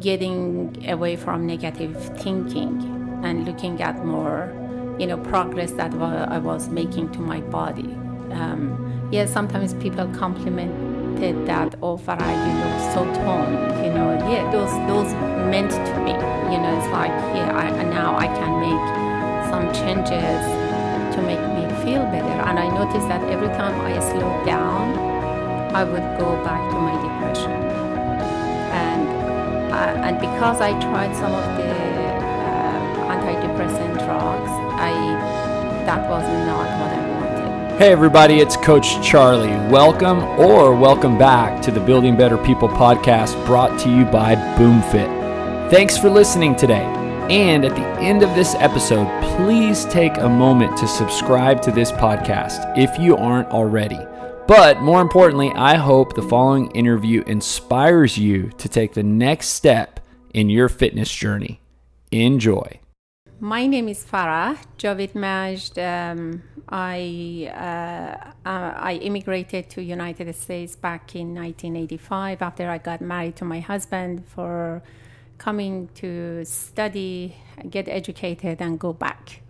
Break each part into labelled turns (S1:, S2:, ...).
S1: getting away from negative thinking and looking at more, you know, progress that I was making to my body. Um, yeah, sometimes people complimented that, oh, Farah, you look so toned, you know. Yeah, those those meant to me, you know. It's like, yeah, I, now I can make some changes to make me feel better. And I noticed that every time I slowed down, I would go back to my and because I tried some of the uh, antidepressant drugs, I that was not what I wanted.
S2: Hey everybody, it's Coach Charlie. Welcome or welcome back to the Building Better People podcast brought to you by BoomFit. Thanks for listening today. And at the end of this episode, please take a moment to subscribe to this podcast if you aren't already. But more importantly, I hope the following interview inspires you to take the next step in your fitness journey. Enjoy.
S1: My name is Farah Javid Majd. Um, I uh, uh, I immigrated to United States back in 1985 after I got married to my husband for coming to study, get educated, and go back.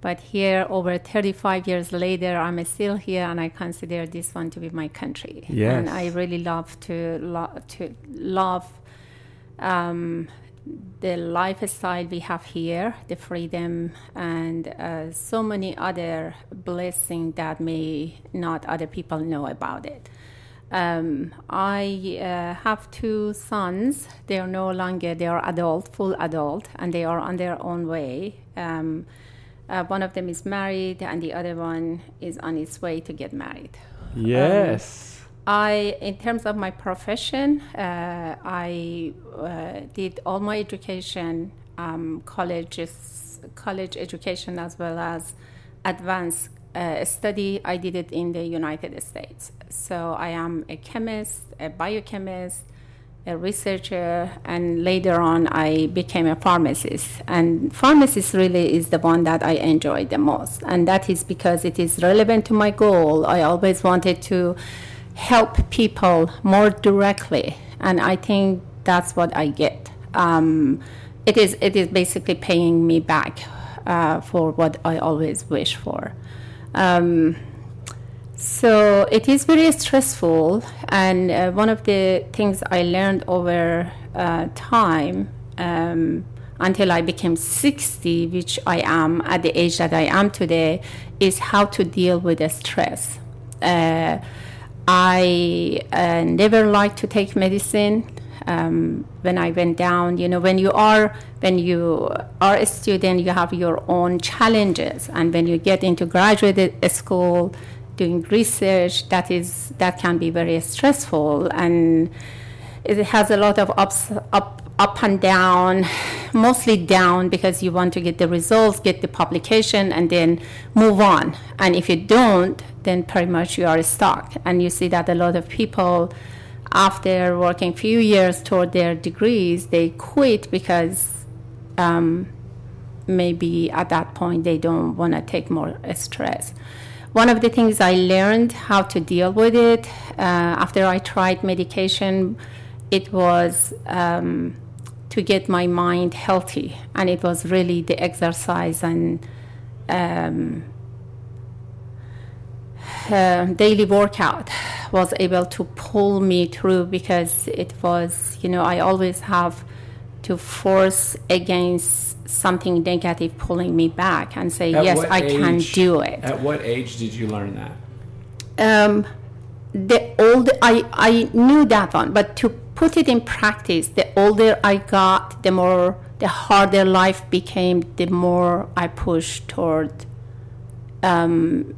S1: But here, over 35 years later, I'm still here, and I consider this one to be my country.
S2: Yes.
S1: And I really love to lo- to love um, the lifestyle we have here, the freedom, and uh, so many other blessings that may not other people know about it. Um, I uh, have two sons. They are no longer, they are adult, full adult, and they are on their own way. Um, uh, one of them is married, and the other one is on its way to get married.
S2: Yes.
S1: Um, I, in terms of my profession, uh, I uh, did all my education, um, colleges, college education, as well as advanced uh, study, I did it in the United States. So I am a chemist, a biochemist, a researcher, and later on I became a pharmacist. And pharmacist really is the one that I enjoy the most. And that is because it is relevant to my goal. I always wanted to help people more directly. And I think that's what I get. Um, it is it is basically paying me back uh, for what I always wish for. Um, so it is very stressful, and uh, one of the things I learned over uh, time um, until I became 60, which I am at the age that I am today, is how to deal with the stress. Uh, I uh, never liked to take medicine um, when I went down. You know, when you are when you are a student, you have your own challenges, and when you get into graduate school, doing research, that is that can be very stressful, and it has a lot of ups up up and down, mostly down because you want to get the results, get the publication, and then move on. And if you don't, then pretty much you are stuck. And you see that a lot of people after working few years toward their degrees, they quit because um, maybe at that point they don't want to take more stress. One of the things I learned how to deal with it uh, after I tried medication, it was um, to get my mind healthy, and it was really the exercise and um, uh, daily workout was able to pull me through because it was, you know, I always have to force against something negative pulling me back and say,
S2: At
S1: yes, I
S2: age,
S1: can do it.
S2: At what age did you learn that?
S1: Um, the older I, I knew that one, but to put it in practice, the older I got, the more, the harder life became, the more I pushed toward um,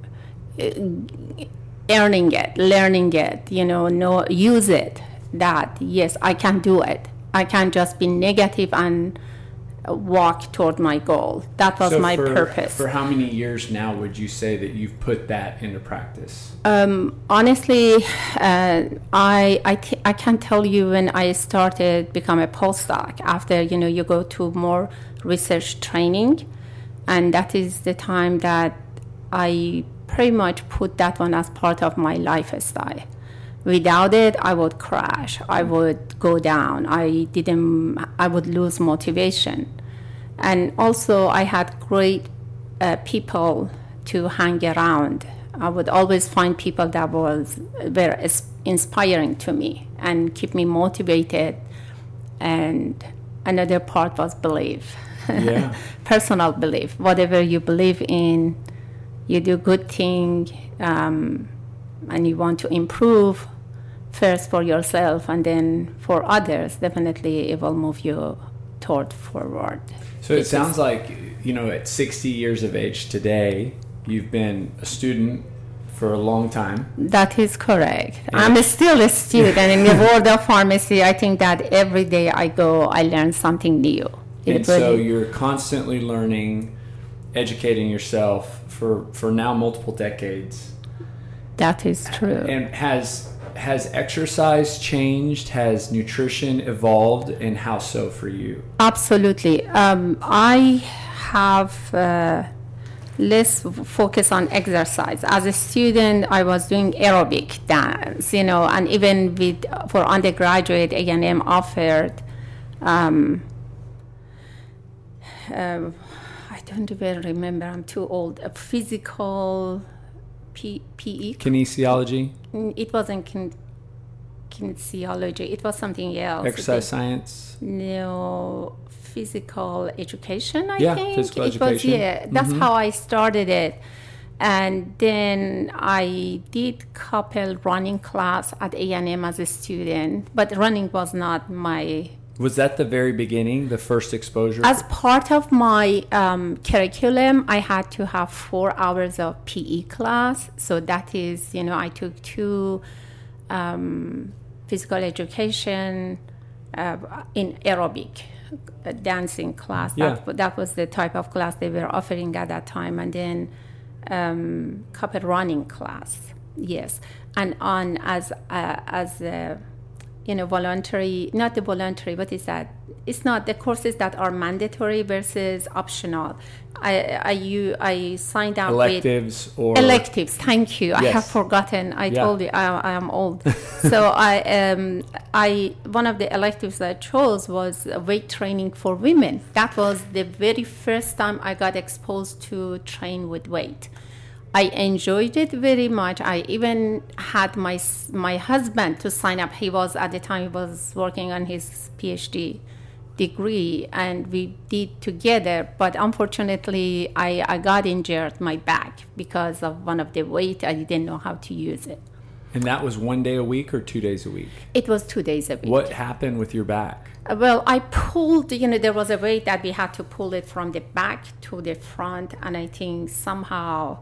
S1: earning it, learning it, you know, know, use it. That yes, I can do it. I can't just be negative and walk toward my goal. That was
S2: so
S1: my
S2: for,
S1: purpose.
S2: For how many years now would you say that you've put that into practice?
S1: Um, honestly, uh, I I, t- I can't tell you when I started become a postdoc. After you know you go to more research training, and that is the time that I pretty much put that one as part of my lifestyle Without it, I would crash. I would go down. I didn't. I would lose motivation, and also I had great uh, people to hang around. I would always find people that was were inspiring to me and keep me motivated. And another part was belief,
S2: Yeah.
S1: personal belief. Whatever you believe in, you do good thing, um, and you want to improve first for yourself and then for others. Definitely, it will move you toward forward.
S2: So it sounds like, you know, at 60 years of age today, you've been a student for a long time.
S1: That is correct. I'm still a student in the world of pharmacy. I think that every day I go, I learn something new. It
S2: And so you're constantly learning, educating yourself for, for now multiple decades.
S1: That is true.
S2: And has has exercise changed? Has nutrition evolved? And how so for you?
S1: Absolutely. Um, I have uh, less focus on exercise. As a student, I was doing aerobic dance, you know, and even with for undergraduate, A&M offered. Um, uh, I don't even remember. I'm too old. A physical P- PE.
S2: Kinesiology,
S1: It wasn't kin- kinesiology. It was something else.
S2: exercise science.
S1: No, physical education. I
S2: Yeah,
S1: think
S2: physical
S1: it was.
S2: education. Mm-hmm.
S1: Yeah, that's how I started it, and then I did couple running class at A and M as a student, but running was not my
S2: Was that the very beginning, the first exposure?
S1: as part of my um, curriculum, I had to have four hours of PE class. So that is, you know, I took two um, physical education uh, in aerobic uh, dancing class. That,
S2: Yeah.
S1: that was the type of class they were offering at that time. And then um, couple running class, yes. And on as uh, as a you know voluntary not the voluntary what is that? It's not the courses that are mandatory versus optional. I i you i signed up
S2: Electives or
S1: electives thank you. I have forgotten. I
S2: Yeah.
S1: told you I, I am old. So i um i one of the electives i chose was weight training for women. That was the very first time i got exposed to train with weight I enjoyed it very much. I even had my my husband to sign up. He was at the time he was working on his PhD degree, and we did together. But unfortunately, I, I got injured my back because of one of the weight. I didn't know how to use it.
S2: And that was one day a week or two days a week?
S1: It was two days a week.
S2: What happened with your back?
S1: Uh, Well, I pulled, you know, there was a weight that we had to pull it from the back to the front, and I think somehow,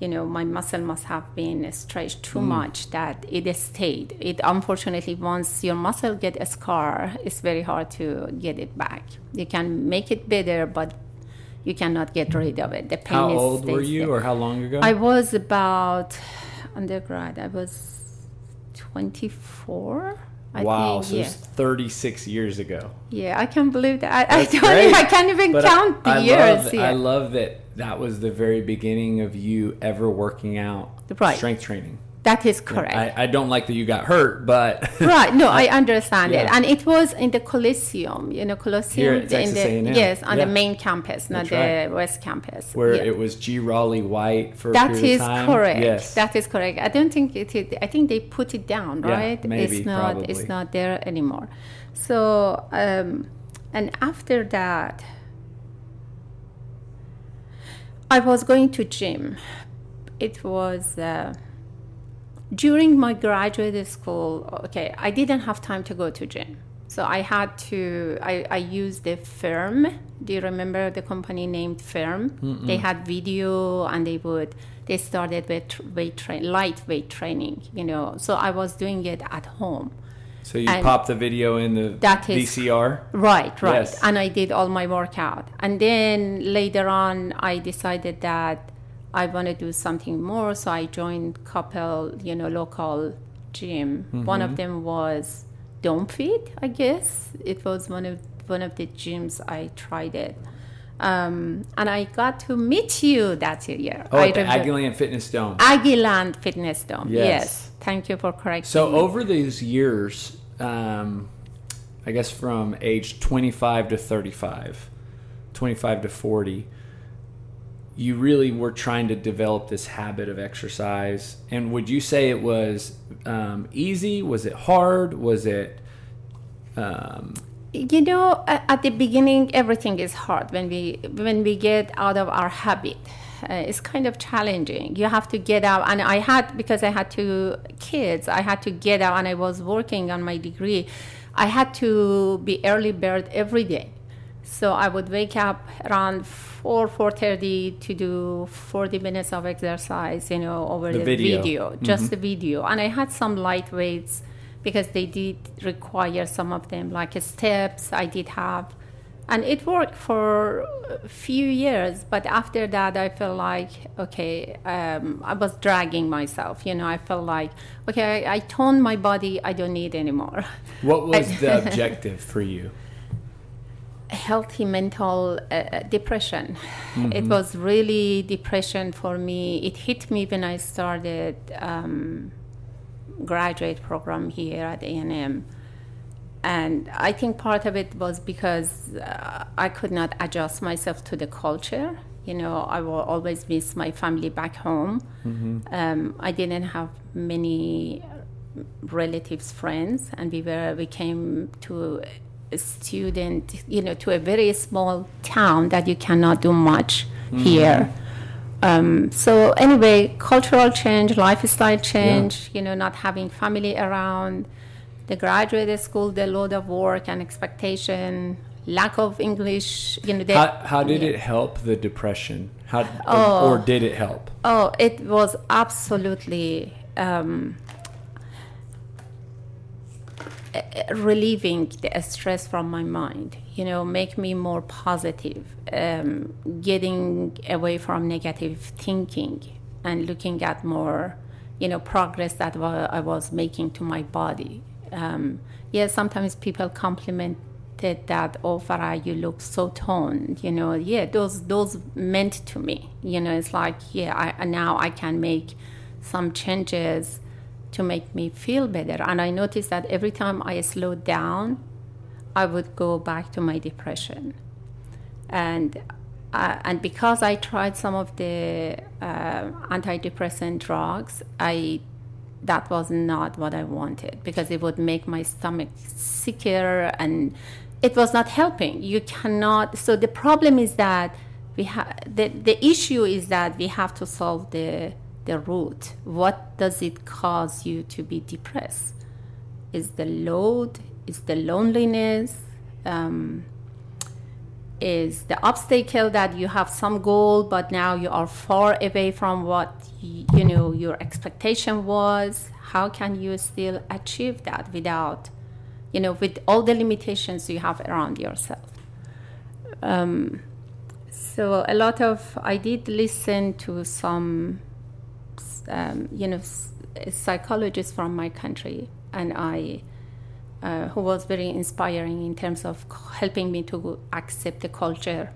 S1: you know, my muscle must have been stretched too mm. much that it stayed. It unfortunately, once your muscle get a scar, it's very hard to get it back. You can make it better, but you cannot get rid of it. The pain
S2: How
S1: is
S2: old were you
S1: there.
S2: or how long ago?
S1: I was about undergrad. I was 24. I
S2: wow,
S1: think,
S2: so
S1: yeah.
S2: it's 36 years ago.
S1: Yeah, I can't believe that. I, I don't. Even, I can't even
S2: But
S1: count the
S2: I
S1: years.
S2: Love,
S1: yeah.
S2: I love that that was the very beginning of you ever working out
S1: Right.
S2: strength training.
S1: That is correct.
S2: I, I don't like that you got hurt, but
S1: right. No, I understand it, and it was in the Coliseum. You know, Coliseum
S2: Here at
S1: in the
S2: A&M.
S1: yes on
S2: Yeah.
S1: the main campus, not the. West campus.
S2: where
S1: Yeah.
S2: it was G. Rollie White for a
S1: That is correct.
S2: Yes.
S1: That is correct. I don't think it. Is, I think they put it down,
S2: Yeah,
S1: right?
S2: maybe,
S1: it's not.
S2: probably.
S1: It's not there anymore. So, um, and after that, I was going to gym. It was uh, during my graduate school. Okay, I didn't have time to go to gym. So I had to, I, I used the firm. Do you remember the company named Firm? They had video and they would, they started with weight train, light weight training, you know. So I was doing it at home.
S2: so you
S1: and
S2: popped the video in the
S1: That is-
S2: VCR.
S1: Right, right.
S2: Yes.
S1: And I did all my workout. And then later on, I decided that I want to do something more. So I joined couple, you know, local gym. One
S2: Mm-hmm.
S1: of them was Dome Fit, I guess. It was one of one of the gyms I tried it. Um, and I got to meet you that year.
S2: Oh, at the Aggieland Fitness Dome.
S1: Aggieland Fitness Dome.
S2: Yes.
S1: Yes. Thank you for correcting.
S2: So
S1: me.
S2: over these years, um, I guess from age 25 to 35, 25 to 40, you really were trying to develop this habit of exercise. And would you say it was um, easy? Was it hard? Was it? Um,
S1: you know at the beginning everything is hard when we when we get out of our habit uh, it's kind of challenging you have to get out and i had because i had two kids i had to get out and i was working on my degree i had to be early bird every day so i would wake up around 4 4.30 to do 40 minutes of exercise you know over
S2: The
S1: the,
S2: video.
S1: video, just the video and i had some light weights because they did require some of them like steps i did have and it worked for a few years but after that i felt like okay um, i was dragging myself you know i felt like okay i, I toned my body i don't need anymore
S2: what was the objective for you?
S1: Healthy mental uh, depression. It was really depression for me. It hit me when I started um, graduate program here at A&M. And I think part of it was because uh, I could not adjust myself to the culture. You know, I will always miss my family back home. Um, I didn't have many relatives, friends, and we were we came to student, you know, to a very small town that you cannot do much here. Um, so anyway, cultural change, lifestyle change, you know, not having family around, the graduate school, the load of work and expectation, lack of English, you know.
S2: How, how did it help the depression? How
S1: Oh.
S2: or, or did it help?
S1: Oh, it was absolutely um, relieving the stress from my mind. You know, make me more positive, um, getting away from negative thinking and looking at more, you know, progress that I was making to my body. Um, yeah, sometimes people complimented that, oh, Farah, you look so toned. You know, yeah, those those meant to me. You know, it's like, yeah, I, now I can make some changes to make me feel better. And I noticed that every time I slowed down, I would go back to my depression. And uh, and because I tried some of the uh, antidepressant drugs, I that was not what I wanted because it would make my stomach sicker and it was not helping. You cannot. So the problem is that we have the the issue is that we have to solve the the root. What does it cause you to be depressed? Is the load? Is the loneliness? Um, is the obstacle that you have some goal but now you are far away from what y- you know your expectation was how can you still achieve that without you know with all the limitations you have around yourself um, so a lot of i did listen to some um, you know psychologists from my country and i uh, who was very inspiring in terms of helping me to accept the culture.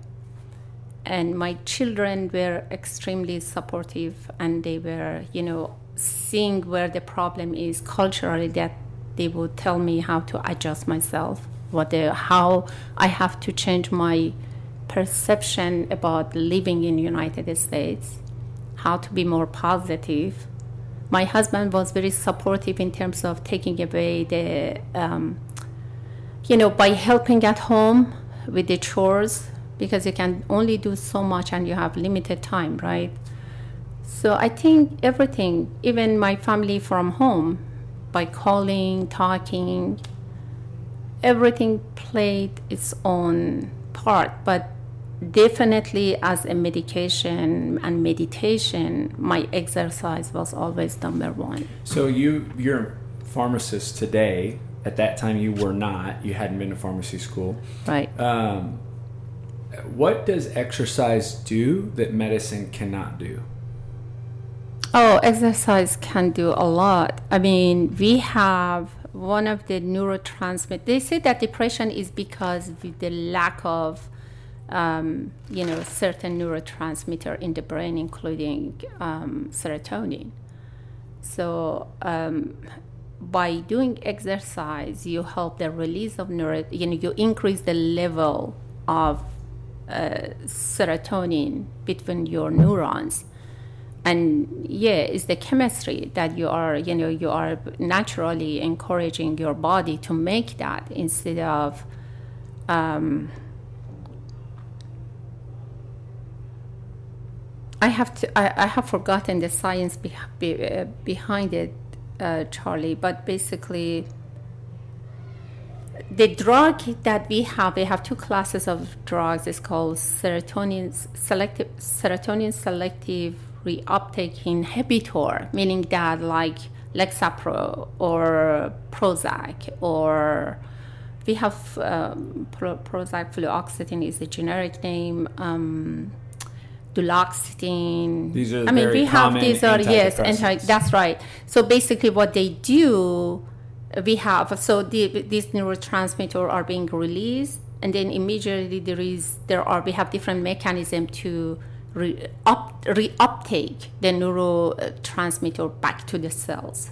S1: And my children were extremely supportive, and they were, you know, seeing where the problem is culturally. That they would tell me how to adjust myself, what the, how I have to change my perception about living in United States, how to be more positive. My husband was very supportive in terms of taking away the um, you know by helping at home with the chores because you can only do so much and you have limited time right? So i think everything even my family from home by calling talking everything played its own part but definitely as a medication and meditation my exercise was always number one
S2: So you you're a pharmacist today. At that time, you were not. You hadn't been to pharmacy school.
S1: right
S2: Um, what does exercise do that medicine cannot do?
S1: oh exercise can do a lot i mean we have one of the neurotransmitters they say that depression is because with the lack of um, you know, certain neurotransmitter in the brain, including um, serotonin. So um, by doing exercise, you help the release of neuro, you know, you increase the level of uh, serotonin between your neurons. And yeah, it's the chemistry that you are, you know, you are naturally encouraging your body to make that instead of, I have to, I, I have forgotten the science be, be, uh, behind it, uh, Charlie, but basically, the drug that we have, we have two classes of drugs. It's called serotonin selective, serotonin selective reuptake inhibitor, meaning that like Lexapro or Prozac or we have um, Pro- Prozac fluoxetine is a generic name. Um, duloxetine.
S2: These are
S1: I mean, we have these are yes, anti.
S2: antidepressants.
S1: That's right. So basically, what they do, we have so the, these neurotransmitters are being released, and then immediately there is there are we have different mechanism to re, up, reuptake the neurotransmitter back to the cells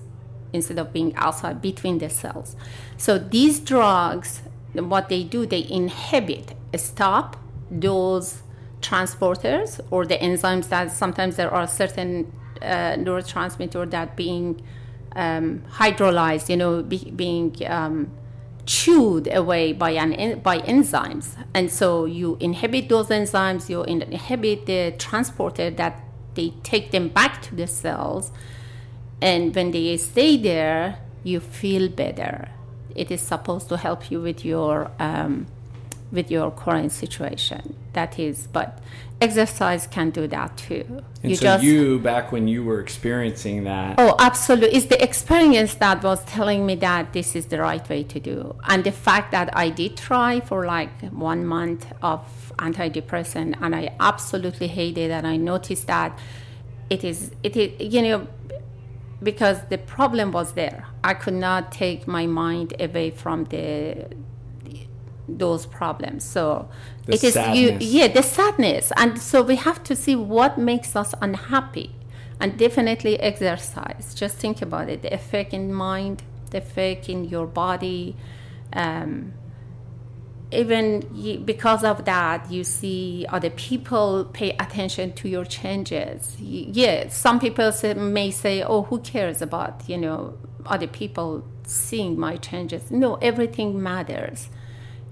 S1: instead of being outside between the cells. So these drugs, what they do, they inhibit, stop those transporters or the enzymes that sometimes there are certain uh, neurotransmitter that being um, hydrolyzed, you know, be, being um, chewed away by an by enzymes, and so you inhibit those enzymes, you inhibit the transporter that they take them back to the cells, and when they stay there, you feel better. It is supposed to help you with your um, with your current situation. That is, but exercise can do that too.
S2: And so you, back when you were experiencing that,
S1: Oh, absolutely. It's the experience that was telling me that this is the right way to do. And the fact that I did try for like one month of antidepressant and I absolutely hated it. And I noticed that it is, it is, you know, because the problem was there. I could not take my mind away from the those problems. So
S2: The
S1: it is you yeah, the sadness. And so we have to see what makes us unhappy. And definitely exercise. Just think about it. The effect in mind, the effect in your body. Um, even because of that, you see other people pay attention to your changes. Yeah, some people say, may say, "Oh, who cares about you know other people seeing my changes?" No, everything matters.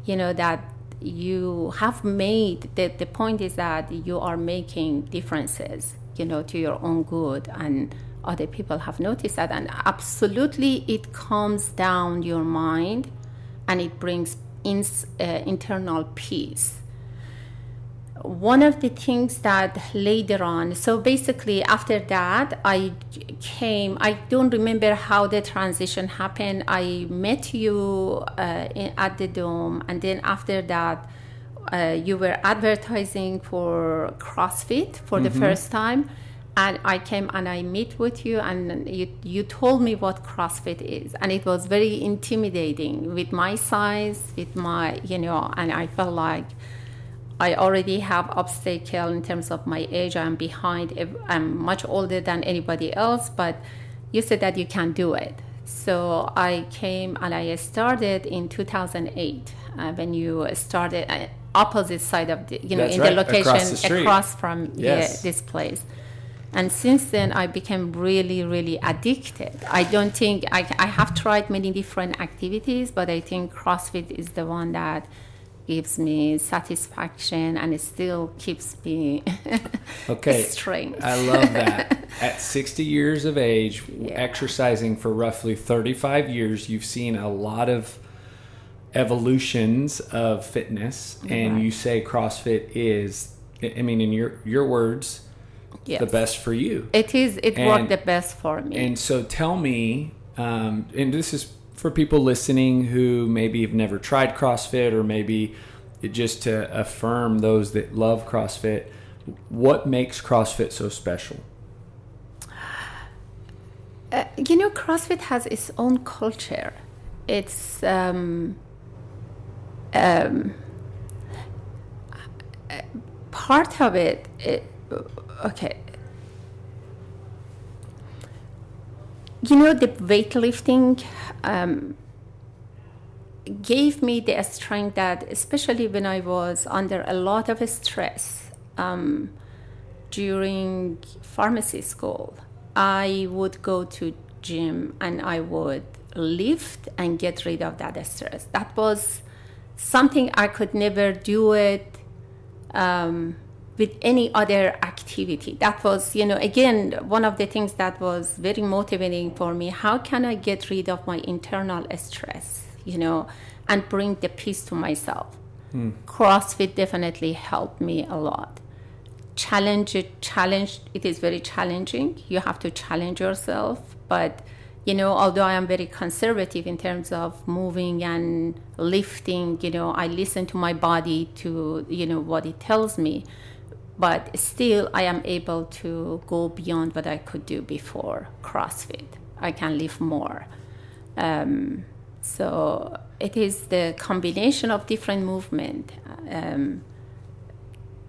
S1: You know that you have made. The the point is that you are making differences. You know to your own good, and other people have noticed that. And absolutely, it calms down your mind, and it brings in, uh, internal peace one of the things that later on so basically after that i came i don't remember how the transition happened. I met you uh, in, at the dome and then after that uh, you were advertising for crossfit for the first time and i came and i meet with you and you, you told me what crossfit is and it was very intimidating with my size with my you know and i felt like I already have obstacle in terms of my age. I'm behind. I'm much older than anybody else, but you said that you can do it. So I came and I started in 2008 uh, when you started uh, opposite side of the, you know,
S2: That's
S1: in
S2: right,
S1: the location
S2: across the
S1: across from
S2: Yes.
S1: this place. And since then, I became really, really addicted. I don't think I, I have tried many different activities, but I think CrossFit is the one that gives me satisfaction and it still keeps me
S2: okay,
S1: strength.
S2: I love that. At 60 years of age, exercising for roughly 35 years, you've seen a lot of evolutions of fitness, and
S1: Right.
S2: you say CrossFit is, I I mean, in your your words,
S1: yes.
S2: the best for you.
S1: It is. It
S2: And-
S1: worked the best for me.
S2: And so tell me, um, and this is for people listening who maybe have never tried CrossFit or maybe just to affirm those that love CrossFit, what makes CrossFit so special?
S1: Uh, you know, CrossFit has its own culture. It's um, um, part of it, it okay. You know, the weightlifting um, gave me the strength that, especially when I was under a lot of stress um, during pharmacy school, I would go to gym and I would lift and get rid of that stress. That was something I could never do it um, with any other activity. That was, you know, again, one of the things that was very motivating for me. How can I get rid of my internal stress, you know, and bring the peace to myself? Hmm. CrossFit definitely helped me a lot. Challenge it, challenge, it is very challenging. You have to challenge yourself, but you know, although I am very conservative in terms of moving and lifting, you know, I listen to my body to, you know, what it tells me. But still, I am able to go beyond what I could do before CrossFit. I can lift more. Um, so it is the combination of different movement, um,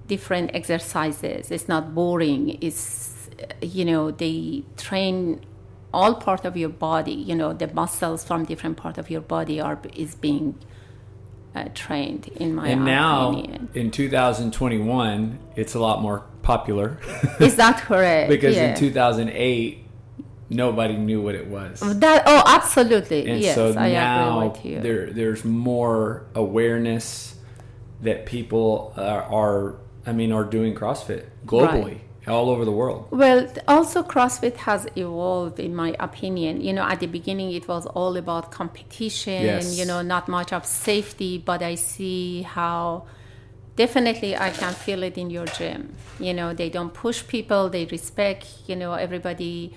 S1: different exercises. It's not boring. It's, you know, they train all part of your body you know the muscles from different part of your body are is being uh, trained in my
S2: and now
S1: opinion.
S2: in 2021 it's a lot more popular
S1: is that correct
S2: because yeah. in 2008 nobody knew what it was
S1: that oh absolutely
S2: and
S1: yes
S2: so
S1: I
S2: now
S1: agree with you.
S2: there there's more awareness that people are, are i mean are doing crossfit globally right all over the world.
S1: Well, also CrossFit has evolved, in my opinion. You know, at the beginning it was all about competition. Yes. You know, not much of safety, but I see how definitely I can feel it in your gym. You know, they don't push people; they respect. You know, everybody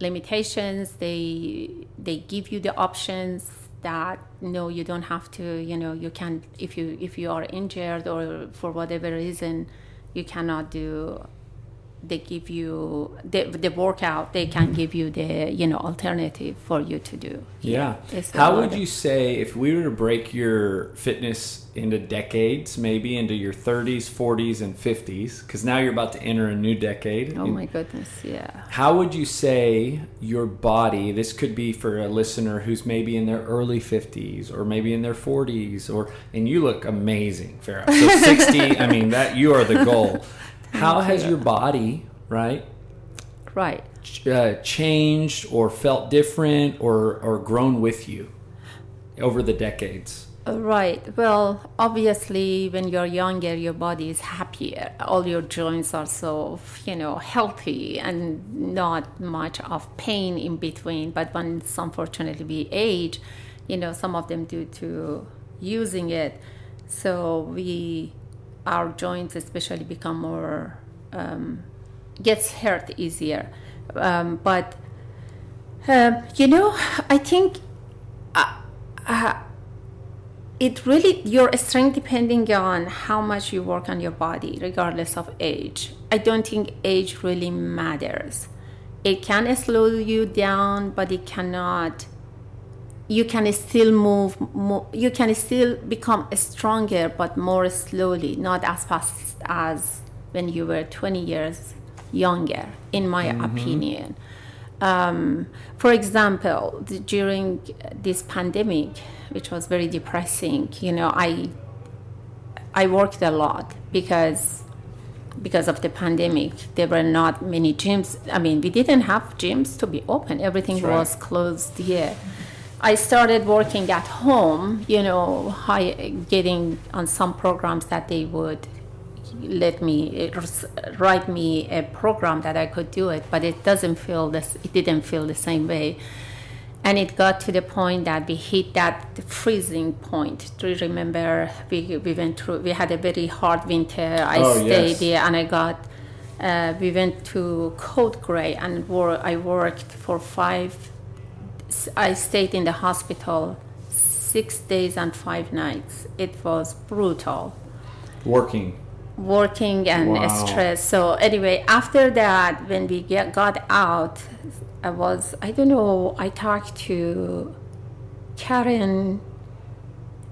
S1: limitations. They they give you the options that no, you don't have to. You know, you can if you if you are injured or for whatever reason you cannot do they give you the, the workout they can mm-hmm. give you the you know alternative for you to do.
S2: Yeah, yeah. how would you say if we were to break your fitness into decades maybe into your 30s 40s and 50s because now you're about to enter a new decade?
S1: Oh my goodness yeah.
S2: How would you say your body this could be for a listener who's maybe in their early 50s or maybe in their 40s or and you look amazing farah so 60 i mean that you are the goal how has your body, right?
S1: Right.
S2: Uh, changed or felt different or, or grown with you over the decades?
S1: Uh, right. Well, obviously, when you're younger, your body is happier. All your joints are so, you know, healthy and not much of pain in between. But when, unfortunately, we age, you know, some of them due to using it, so we our joints especially become more um, gets hurt easier. Um, but uh, you know i think uh, uh, it really your strength depending on how much you work on your body regardless of age. I don't think age really matters. It can slow you down but it cannot you can still move more, you can still become stronger but more slowly not as fast as when you were 20 years younger in my mm-hmm. opinion. Um, for example the, during this pandemic which was very depressing you know i i worked a lot because because of the pandemic. There were not many gyms. I mean we didn't have gyms to be open. Everything right. was closed here I started working at home, you know, high, getting on some programs that they would let me write me a program that I could do it, but it doesn't feel this. It didn't feel the same way, and it got to the point that we hit that freezing point. Do you remember? We we went through. We had a very hard winter. I oh, stayed yes. there, and I got. Uh, we went to Code Gray and wor- I worked for five I stayed in the hospital six days and five nights. It was brutal.
S2: Working.
S1: Working and wow. stress. So anyway, after that, when we get, got out, I was I don't know. I talked to Karen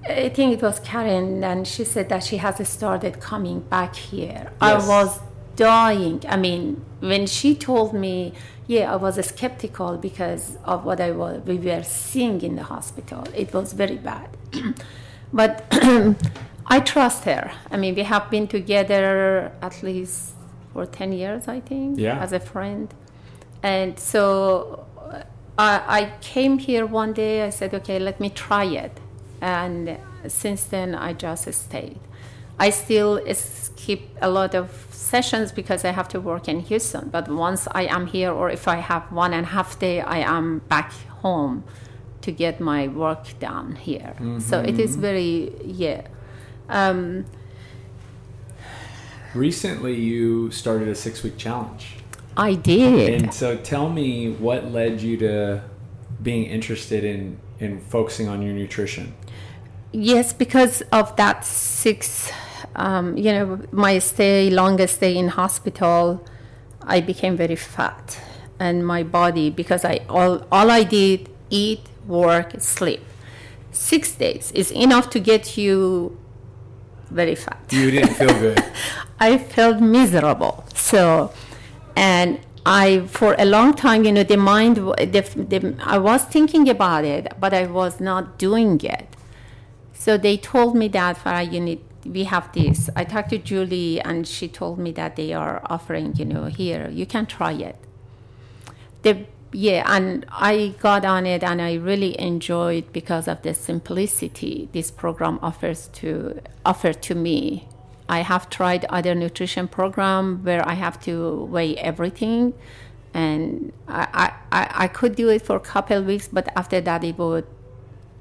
S1: I think it was Karen, and she said that she has started coming back here.
S2: Yes.
S1: I was dying. I mean, when she told me, yeah, I was skeptical because of what I was, we were seeing in the hospital. It was very bad. but I trust her. I mean, we have been together at least for 10 years, I think,
S2: Yeah.
S1: as a friend. And so uh, I, I came here one day, I said, okay, let me try it. And since then, I just stayed. I still skip a lot of sessions because I have to work in Houston. But once I am here, or if I have one and a half day, I am back home to get my work done here. So it is very, yeah. Um,
S2: Recently, you started a six week challenge.
S1: I did.
S2: And so tell me what led you to being interested in, in focusing on your nutrition.
S1: Yes, because of that six, um, you know, my stay, longest stay in hospital, I became very fat, and my body because I all all I did eat, work, sleep. Six days is enough to get you very fat.
S2: You didn't feel good.
S1: I felt miserable. So, and I, for a long time, you know, the mind, the, the, I was thinking about it, but I was not doing it. So they told me that, Farah, you need, we have this. I talked to Julie, and she told me that they are offering, you know, here, you can try it. The, yeah, and I got on it, and I really enjoyed because of the simplicity this program offers to offer to me. I have tried other nutrition program where I have to weigh everything, and I, I, I- could do it for a couple weeks, but after that it would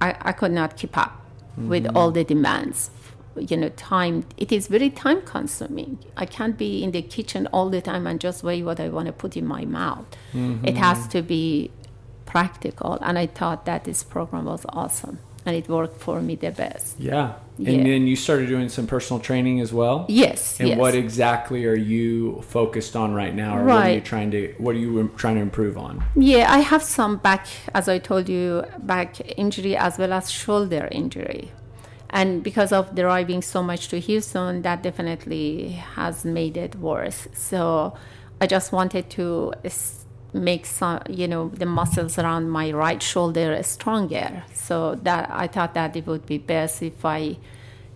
S1: I, I could not keep up with mm-hmm. all the demands. You know, time, it is very time consuming. I can't be in the kitchen all the time and just weigh what I want to put in my mouth. Mm-hmm. It has to be practical. And I thought that this program was awesome and it worked for me the best.
S2: Yeah. And
S1: Yeah.
S2: then you started doing some personal training as well.
S1: Yes.
S2: And
S1: yes.
S2: what exactly are you focused on right now, or what are you trying to what are you trying to improve on?
S1: Yeah, I have some back, as I told you, back injury as well as shoulder injury. And because of driving so much to Houston, that definitely has made it worse. So I just wanted to make some, you know, the muscles around my right shoulder stronger. So that I thought that it would be best if I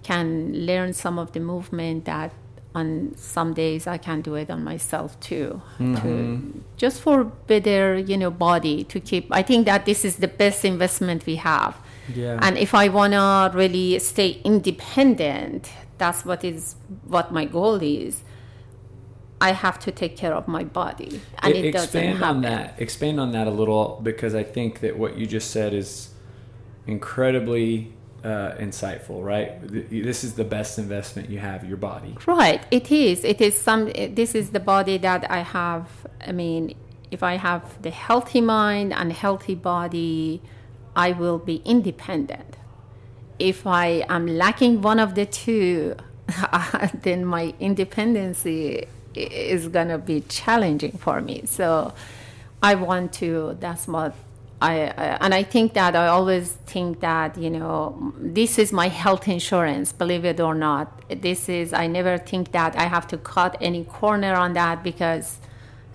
S1: can learn some of the movement that on some days I can do it on myself too. To, mm-hmm. just for better, you know, body to keep. I think that this is the best investment we have.
S2: Yeah.
S1: And if I wanna really stay independent, that's what is what my goal is. I have to take care of my body, and it doesn't
S2: expand
S1: happen.
S2: on that. Expand on that a little because I think that what you just said is incredibly uh, insightful. Right? This is the best investment you have your body.
S1: Right, it is. It is some. This is the body that I have. I mean, if I have the healthy mind and healthy body, I will be independent. If I am lacking one of the two, then my independency is gonna be challenging for me. So, I want to. That's what I, I and I think that I always think that you know this is my health insurance. Believe it or not, this is. I never think that I have to cut any corner on that because,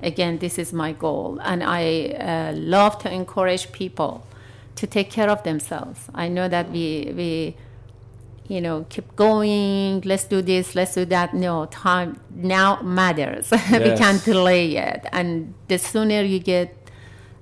S1: again, this is my goal, and I uh, love to encourage people to take care of themselves. I know that we we you know keep going let's do this let's do that. No time now matters. We can't delay it. And the sooner you get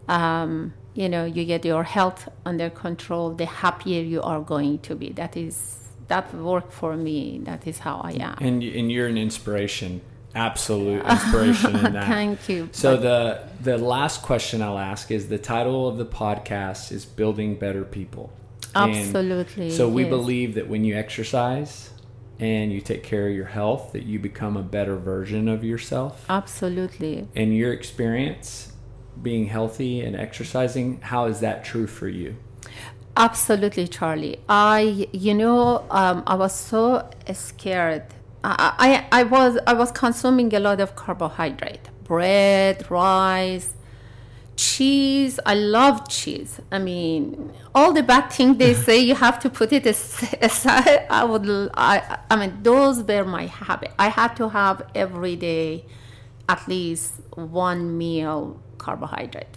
S1: um, you know you get your health under control the happier you are going to be. That is that worked for me. That is how i am.
S2: And and you're an inspiration, absolute inspiration in that.
S1: thank you
S2: So the the last question I'll ask is the title of the podcast is building better people. And
S1: Absolutely,
S2: So we
S1: yes.
S2: believe that when you exercise and you take care of your health that you become a better version of yourself.
S1: absolutely
S2: In your experience being healthy and exercising, how is that true for you?
S1: Absolutely, Charlie. I, you know, um, I was so scared. I, I, I was, I was consuming a lot of carbohydrate, bread, rice, cheese. I love cheese. I mean all the bad things they say you have to put it aside i would i i mean those were my habit. I had to have every day at least one meal carbohydrate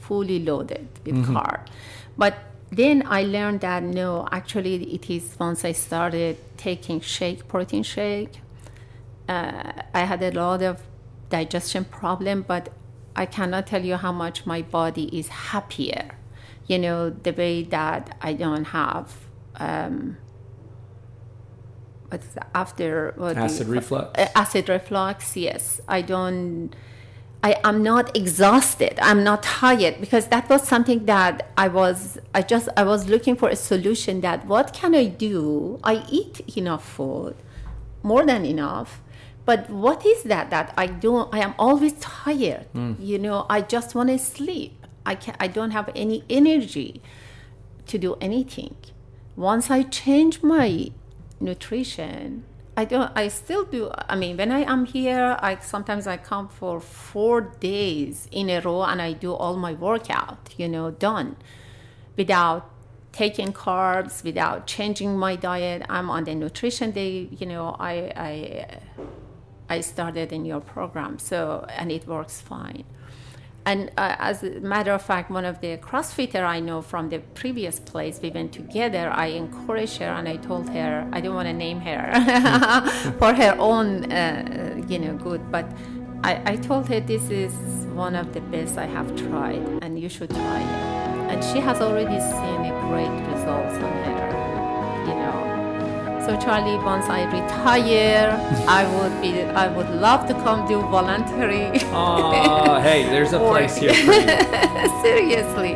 S1: fully loaded with mm-hmm. carb. But then i learned that no actually it is once i started taking shake protein shake uh, i had a lot of digestion problem but I cannot tell you how much my body is happier. You know, the way that I don't have um, what's after what
S2: acid reflux.
S1: Uh, acid reflux. Yes, I don't. I am not exhausted. I'm not tired because that was something that I was. I just I was looking for a solution. That what can I do? I eat enough food, more than enough but what is that that i don't i am always tired mm. you know i just want to sleep i can i don't have any energy to do anything once i change my nutrition i don't i still do i mean when i am here i sometimes i come for four days in a row and i do all my workout you know done without taking carbs without changing my diet i'm on the nutrition day you know i i I started in your program. So, and it works fine. And uh, as a matter of fact, one of the CrossFitter I know from the previous place we went together, I encouraged her and I told her, I don't want to name her for her own, uh, you know, good, but I, I told her this is one of the best I have tried and you should try it. And she has already seen a great results on her. So Charlie, once I retire, I would be, I would love to come do voluntary.
S2: Oh, hey, there's a place here for you.
S1: Seriously,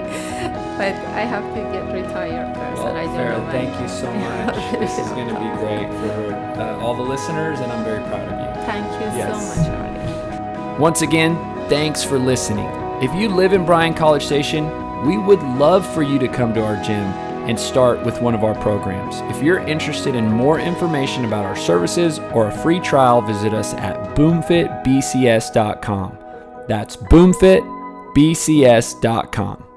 S1: but I have to get retired first,
S2: well, and I don't Farrell, know. Thank you so much. this is going to be great for uh, all the listeners, and I'm very proud of you.
S1: Thank you yes. so much, Charlie.
S2: Once again, thanks for listening. If you live in Bryan College Station, we would love for you to come to our gym and start with one of our programs. If you're interested in more information about our services or a free trial, visit us at boomfitbcs.com. That's boomfitbcs.com.